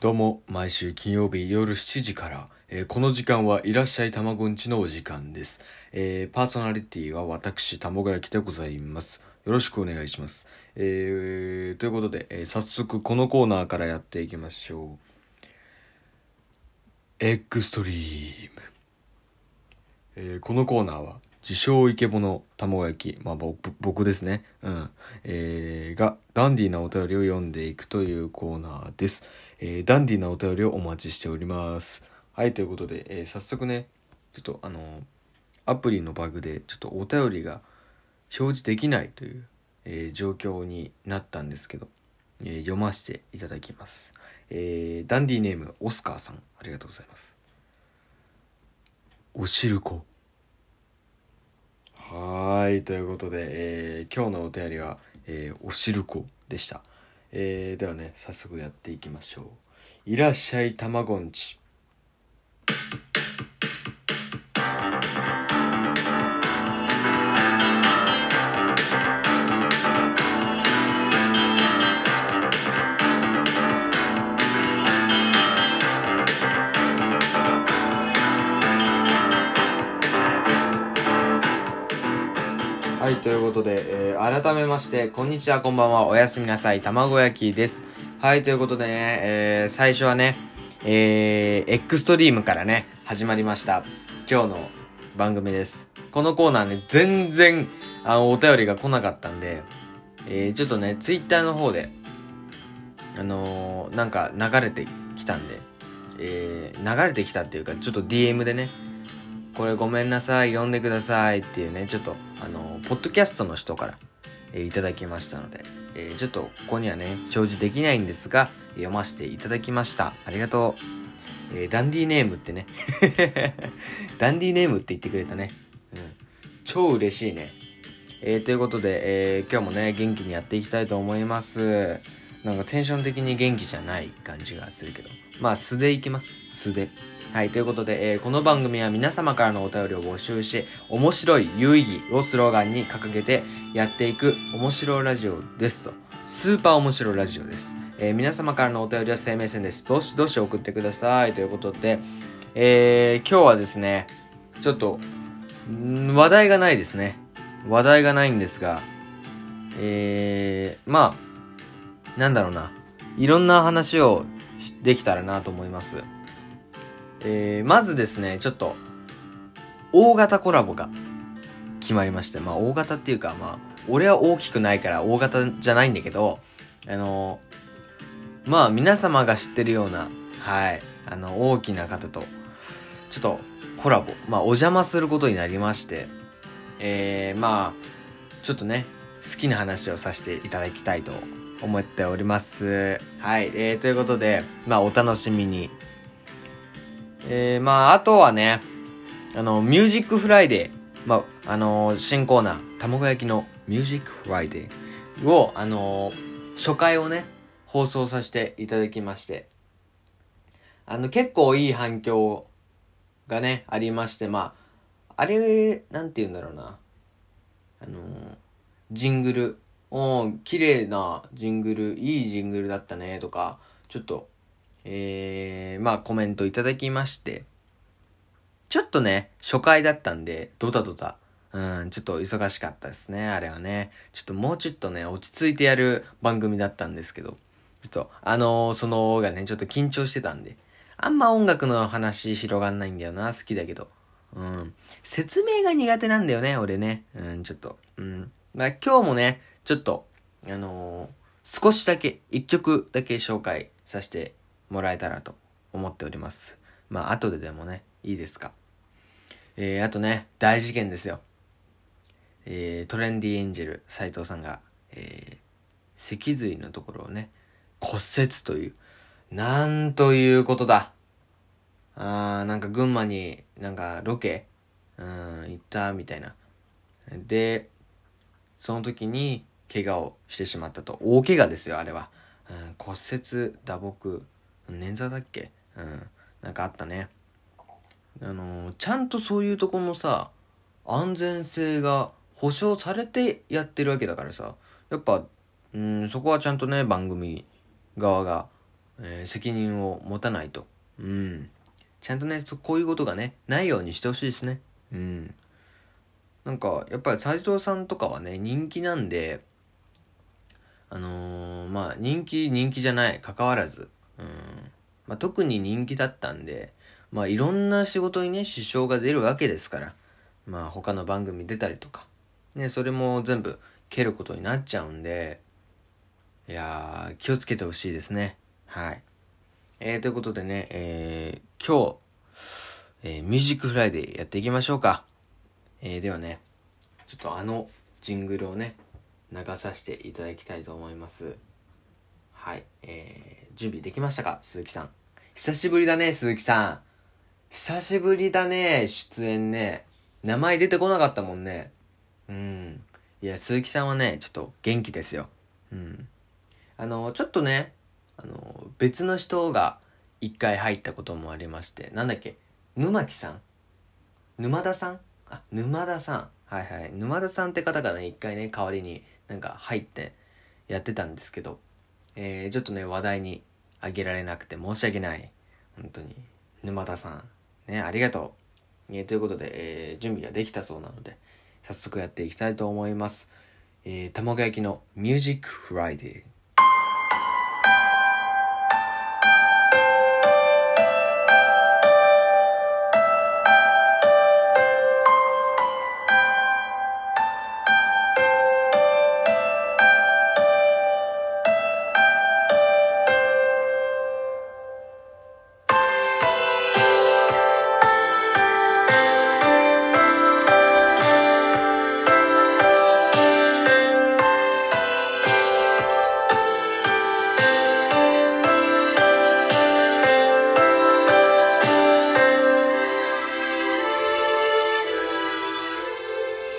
どうも、毎週金曜日夜7時から、えーこの時間はいらっしゃいたまごんちのお時間です。えーパーソナリティは私、たもがやきでございます。よろしくお願いします。えーということで、え早速このコーナーからやっていきましょう。エクストリーム。えこのコーナーは自称イケボの卵焼き、まあ、僕僕ですね、うんえがダンディーなお便りを読んでいくというコーナーです、えーダンディーなお便りをお待ちしております。はいということで、えー早速ねちょっとあのーアプリのバグでちょっとお便りが表示できないという、えー状況になったんですけど、えー読ませていただきます、えーダンディーネームオスカーさんありがとうございます。おしるこ。はーいということで、えー今日のお便りは、えーおしるこでした、えーではね早速やっていきましょう。いらっしゃいたまごんち。ことで、えー改めましてこんにちはこんばんはおやすみなさい卵焼きです。はいということでね、えー最初はねえーエクストリームからね始まりました今日の番組です。このコーナーね全然あのお便りが来なかったんで、えーちょっとねツイッターの方であのーなんか流れてきたんで、えー流れてきたっていうかちょっと DM でねこれごめんなさい読んでくださいっていうねちょっとあのポッドキャストの人から、えーいただきましたので、えーちょっとここにはね表示できないんですが読ませていただきました。ありがとう、えーダンディネームってね。ダンディネームって言ってくれたね、うん、超嬉しいね。えーということで、え今日もね元気にやっていきたいと思います。なんかテンション的に元気じゃない感じがするけどまあ素でいきます素ではい、ということで、えーこの番組は皆様からのお便りを募集し、面白い有意義をスローガンに掲げてやっていく面白ラジオですと。スーパー面白ラジオです。えー皆様からのお便りは生命線です。どしどし送ってください。ということで、えー今日はですね、ちょっと、話題がないですね。話題がないんですが、えー、まあ、なんだろうな。いろんな話をできたらなと思います。えーまずですね、ちょっと、大型コラボが決まりまして、まあ大型っていうか、まあ、俺は大きくないから大型じゃないんだけど、あのまあ皆様が知ってるような、はい、あの、大きな方と、ちょっとコラボ、まあお邪魔することになりまして、えー、まあ、ちょっとね、好きな話をさせていただきたいと思っております。はい、えー、ということで、まあお楽しみに。えー、まあ、あとはね、あの、ミュージックフライデー、まあ、あのー新コーナー、卵焼きのミュージックフライデーを、あのー初回をね、放送させていただきまして、あの、結構いい反響がね、ありまして、まあ、あれ、なんて言うんだろうな、あのージングル、おー綺麗なジングル、いいジングルだったね、とか、ちょっと、えー、まあコメントいただきまして、ちょっとね、初回だったんで、ドタドタ、うん、ちょっと忙しかったですね、あれはね。ちょっともうちょっとね、落ち着いてやる番組だったんですけど、ちょっと、あのーそのがね、ちょっと緊張してたんで、あんま音楽の話広がんないんだよな、好きだけど。うん。説明が苦手なんだよね、俺ね。うん、ちょっと。うん。まあ今日もね、ちょっと、あのー少しだけ、一曲だけ紹介させてもらえたらと思っております。まあ、後ででもね、いいですか。えー、あとね、大事件ですよ。えー、トレンディエンジェル斉藤さんが、えー、脊髄のところをね、骨折という、なんということだ。あー、なんか群馬になんかロケ、うん、行ったみたいな。で、その時に怪我をしてしまったと。大怪我ですよ、あれは。うん、骨折、打撲、捻挫だっけ？うん、なんかあったね。あのーちゃんとそういうとこのさ、安全性が保証されてやってるわけだからさ、やっぱ、うん、そこはちゃんとね、番組側が、えー、責任を持たないと。うん。ちゃんとね、こういうことがね、ないようにしてほしいですね。うん。なんか、やっぱり斎藤さんとかはね、人気なんで、あのー、まあ、人気、人気じゃない、関わらず、うん。まあ、特に人気だったんで、まあ、いろんな仕事にね、支障が出るわけですから、まあ、他の番組出たりとか、ね、それも全部蹴ることになっちゃうんで、いやー、気をつけてほしいですね。はい。えー、ということでね、えー、今日、えー、ミュージックフライデーやっていきましょうか。えー、ではね、ちょっとあのジングルをね、流させていただきたいと思います。はい、えー、準備できましたか鈴木さん。久しぶりだね、鈴木さん。久しぶりだね、出演ね。名前出てこなかったもんね。うん。いや、鈴木さんはね、ちょっと元気ですよ。うん。あの、ちょっとね、あの、別の人が一回入ったこともありまして、なんだっけ、沼木さん？沼田さん？あ、沼田さん。はいはい。沼田さんって方がね、一回ね、代わりになんか入ってやってたんですけど、えー、ちょっとね、話題にあげられなくて申し訳ない。本当に。沼田さん。ね、ありがとう。えー、ということで、えー、準備ができたそうなので、早速やっていきたいと思います。えー、卵焼きのミュージックフライデー。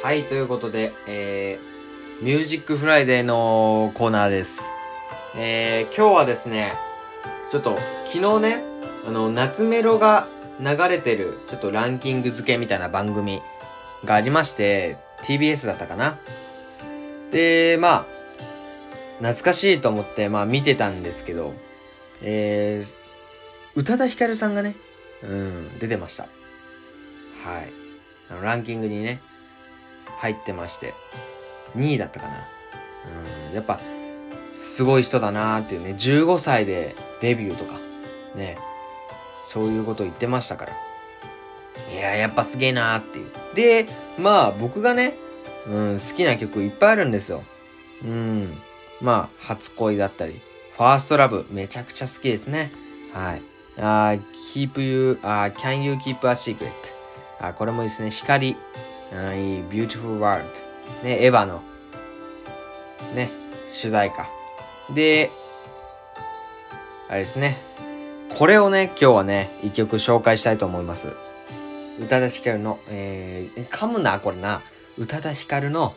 はい、ということで、えー、ミュージックフライデーのコーナーです。えー、今日はですね、ちょっと、昨日ね、あの、夏メロが流れてる、ちょっとランキング付けみたいな番組がありまして、TBS だったかな。で、まあ、懐かしいと思って、まあ見てたんですけど、えー、宇多田ヒカルさんがね、うん、出てました。はい。あの、ランキングにね、入ってまして、2位だったかな。うん、やっぱ、すごい人だなーっていうね、15歳でデビューとか、ね、そういうこと言ってましたから。いや、やっぱすげえなーっていう。で、まあ僕がね、うん、好きな曲いっぱいあるんですよ。うん。まあ、初恋だったり、ファーストラブ、めちゃくちゃ好きですね。はい。あ keep you, あ can you keep a secret? あこれもいいですね。光。あいい、Beautiful World。ね、エヴァの、ね、主題歌。で、あれですね。これをね、今日はね、一曲紹介したいと思います。宇多田ヒカルの、えー、噛むな、これな。宇多田ヒカルの、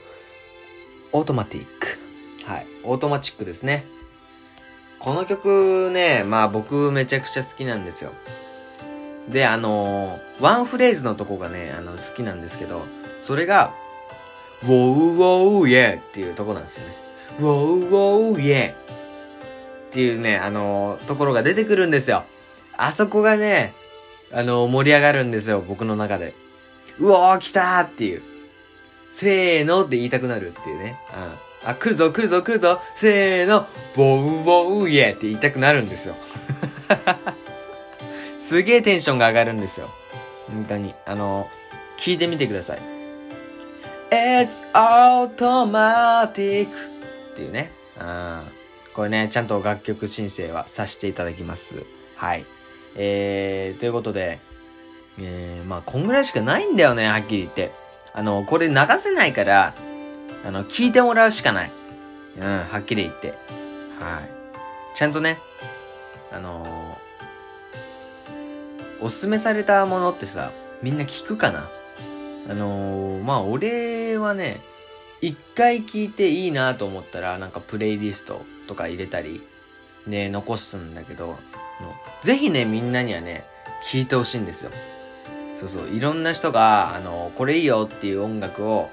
Automatic。はい。オートマチックですね。この曲ね、まあ僕めちゃくちゃ好きなんですよ。で、あのー、ワンフレーズのとこがね、あの、好きなんですけど、それが、ウォーウォーイェっていうとこなんですよね。ウォーウォーイェっていうね、あのー、ところが出てくるんですよ。あそこがね、あのー、盛り上がるんですよ、僕の中で。うおー、来たーっていう。せーのって言いたくなるっていうね。うん。あ、来るぞ、来るぞ、来るぞ、せーの、ボウボウイエって言いたくなるんですよ。すげえテンションが上がるんですよ。本当に。あの聞いてみてください。It's automatic っていうね。うん。これね、ちゃんと楽曲申請はさせていただきます。はい。えー、ということで、えー、まあ、こんぐらいしかないんだよね、はっきり言って。あの、これ流せないから、あの、聞いてもらうしかない。うん、はっきり言って。はい。ちゃんとね、あのー、おすすめされたものってさ、みんな聞くかな？あのー、まあ、俺はね、一回聞いていいなと思ったら、なんかプレイリストとか入れたり、ね、残すんだけど、ぜひね、みんなにはね、聞いてほしいんですよ。そうそう、いろんな人が、あの、これいいよっていう音楽を、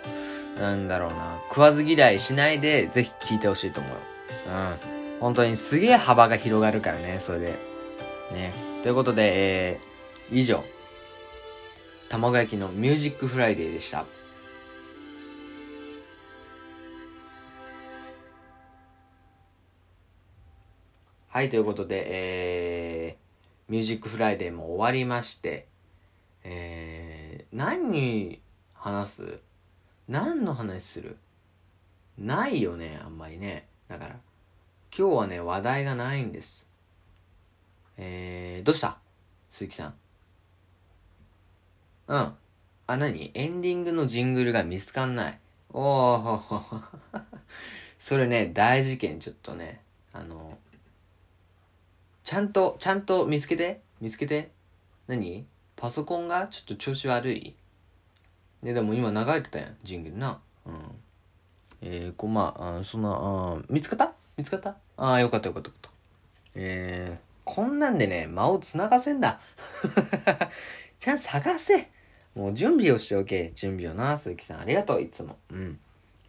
なんだろうな、食わず嫌いしないで、ぜひ聴いてほしいと思う。うん。本当にすげえ幅が広がるからね、それで。ね。ということで、えー、以上、卵焼きのミュージックフライデーでした。はい、ということで、えー、ミュージックフライデーも終わりまして、えー、何話す？何の話する？ないよね、あんまりね。だから、今日はね、話題がないんです。えー、どうした？鈴木さん。うん。あ、何？エンディングのジングルが見つかんない。おー、それね、大事件、ちょっとね。あの、ちゃんと、ちゃんと見つけて？見つけて？何？パソコンがちょっと調子悪い？ね、でも今流れてたやん、ジングルな。うん。えー、こう、まあ、あそんな、あ見つかった？見つかった？ああ、よかったよかったよかった。えー、こんなんでね、間を繋がせんだ。ちゃん探せ。もう準備をしておけ。準備をな、鈴木さん。ありがとう、いつも。うん。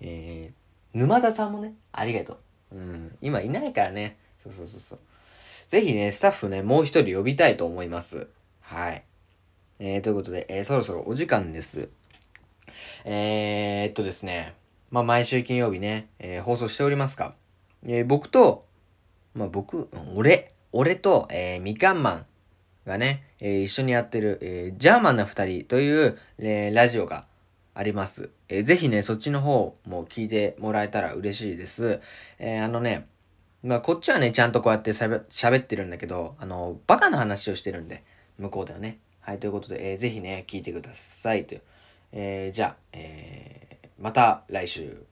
えー、沼田さんもね、ありがとう。うん。今いないからね。そうそうそうそう。ぜひね、スタッフね、もう一人呼びたいと思います。はい。えー、ということで、えー、そろそろお時間です。えー、っとですね。まあ、毎週金曜日ね、えー、放送しておりますか。えー、僕と、まあ、僕、俺、俺と、えー、みかんマンがね、えー、一緒にやってる、えー、ジャーマンな二人という、えー、ラジオがあります。えー、ぜひね、そっちの方も聞いてもらえたら嬉しいです。えー、あのね、まあ、こっちはね、ちゃんとこうやって喋ってるんだけど、あの、バカな話をしてるんで、向こうではね。はい、ということで、えー、ぜひね、聞いてください。という。えー、じゃあ、えー、また来週。